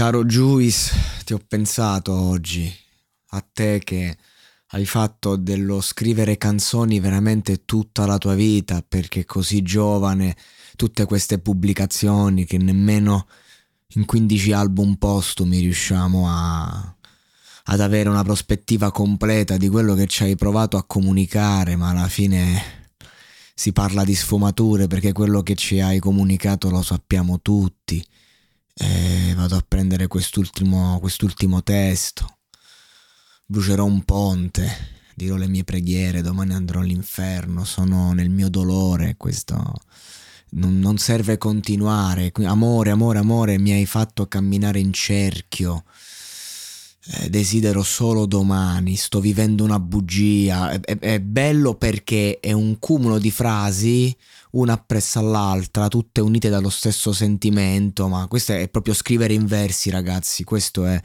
Caro Juice, ti ho pensato oggi. A te che hai fatto dello scrivere canzoni veramente tutta la tua vita, perché così giovane, tutte queste pubblicazioni che nemmeno in 15 album postumi riusciamo a, ad avere una prospettiva completa di quello che ci hai provato a comunicare, ma alla fine si parla di sfumature perché quello che ci hai comunicato lo sappiamo tutti. E vado a prendere quest'ultimo, quest'ultimo testo. Brucerò un ponte, dirò le mie preghiere, domani andrò all'inferno, sono nel mio dolore, questo non, non serve continuare. Amore, amore, amore, mi hai fatto camminare in cerchio. Eh, desidero solo domani, sto vivendo una bugia. È, è, è, bello perché è un cumulo di frasi, una appresso all'altra, tutte unite dallo stesso sentimento, ma questo è proprio scrivere in versi, ragazzi. Questo è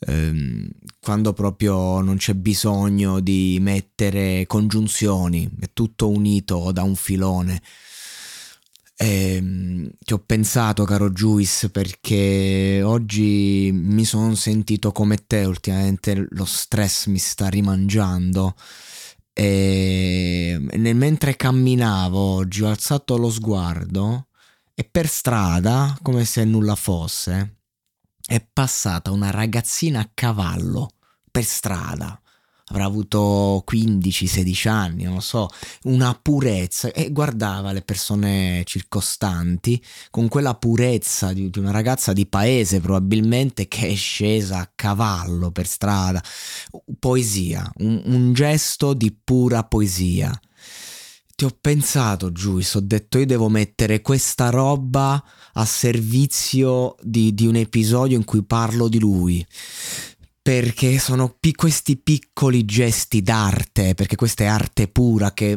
ehm, quando proprio non c'è bisogno di mettere congiunzioni, è tutto unito da un filone. E, ehm, ti ho pensato, caro Juice, perché oggi mi sono sentito come te, ultimamente lo stress mi sta rimangiando. E nel, mentre camminavo oggi ho alzato lo sguardo e per strada, come se nulla fosse, è passata una ragazzina a cavallo per strada avrà avuto 15-16 anni, non lo so, una purezza e guardava le persone circostanti con quella purezza di, di una ragazza di paese probabilmente che è scesa a cavallo per strada. Poesia, un, un gesto di pura poesia. Ti ho pensato, Giuis, ho detto io devo mettere questa roba a servizio di, di un episodio in cui parlo di lui perché sono pi- questi piccoli gesti d'arte, perché questa è arte pura che,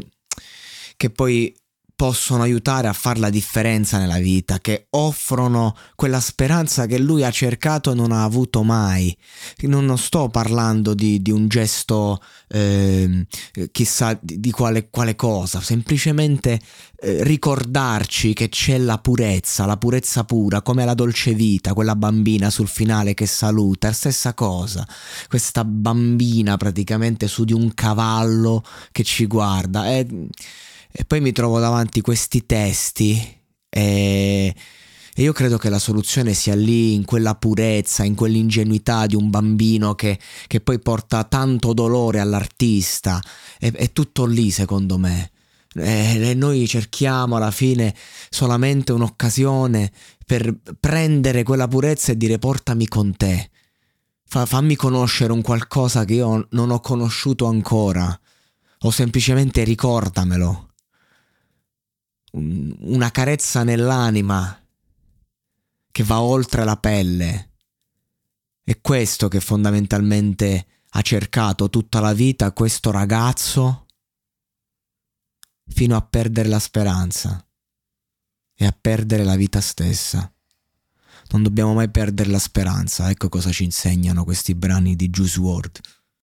che poi possono aiutare a fare la differenza nella vita, che offrono quella speranza che lui ha cercato e non ha avuto mai. Non, sto parlando di, di un gesto eh, chissà di, di quale, quale, cosa, semplicemente eh, ricordarci che c'è la purezza, la purezza pura, come la dolce vita, quella bambina sul finale che saluta, stessa cosa, questa bambina praticamente su di un cavallo che ci guarda. È, e poi mi trovo davanti questi testi e, e io credo che la soluzione sia lì, in quella purezza, in quell'ingenuità di un bambino che, che poi porta tanto dolore all'artista. È, è tutto lì, secondo me. E noi cerchiamo alla fine solamente un'occasione per prendere quella purezza e dire portami con te. Fa, fammi conoscere un qualcosa che io non ho conosciuto ancora. O semplicemente ricordamelo una carezza nell'anima che va oltre la pelle. È questo che fondamentalmente ha cercato tutta la vita questo ragazzo fino a perdere la speranza e a perdere la vita stessa. Non dobbiamo mai perdere la speranza, ecco cosa ci insegnano questi brani di Juice WRLD.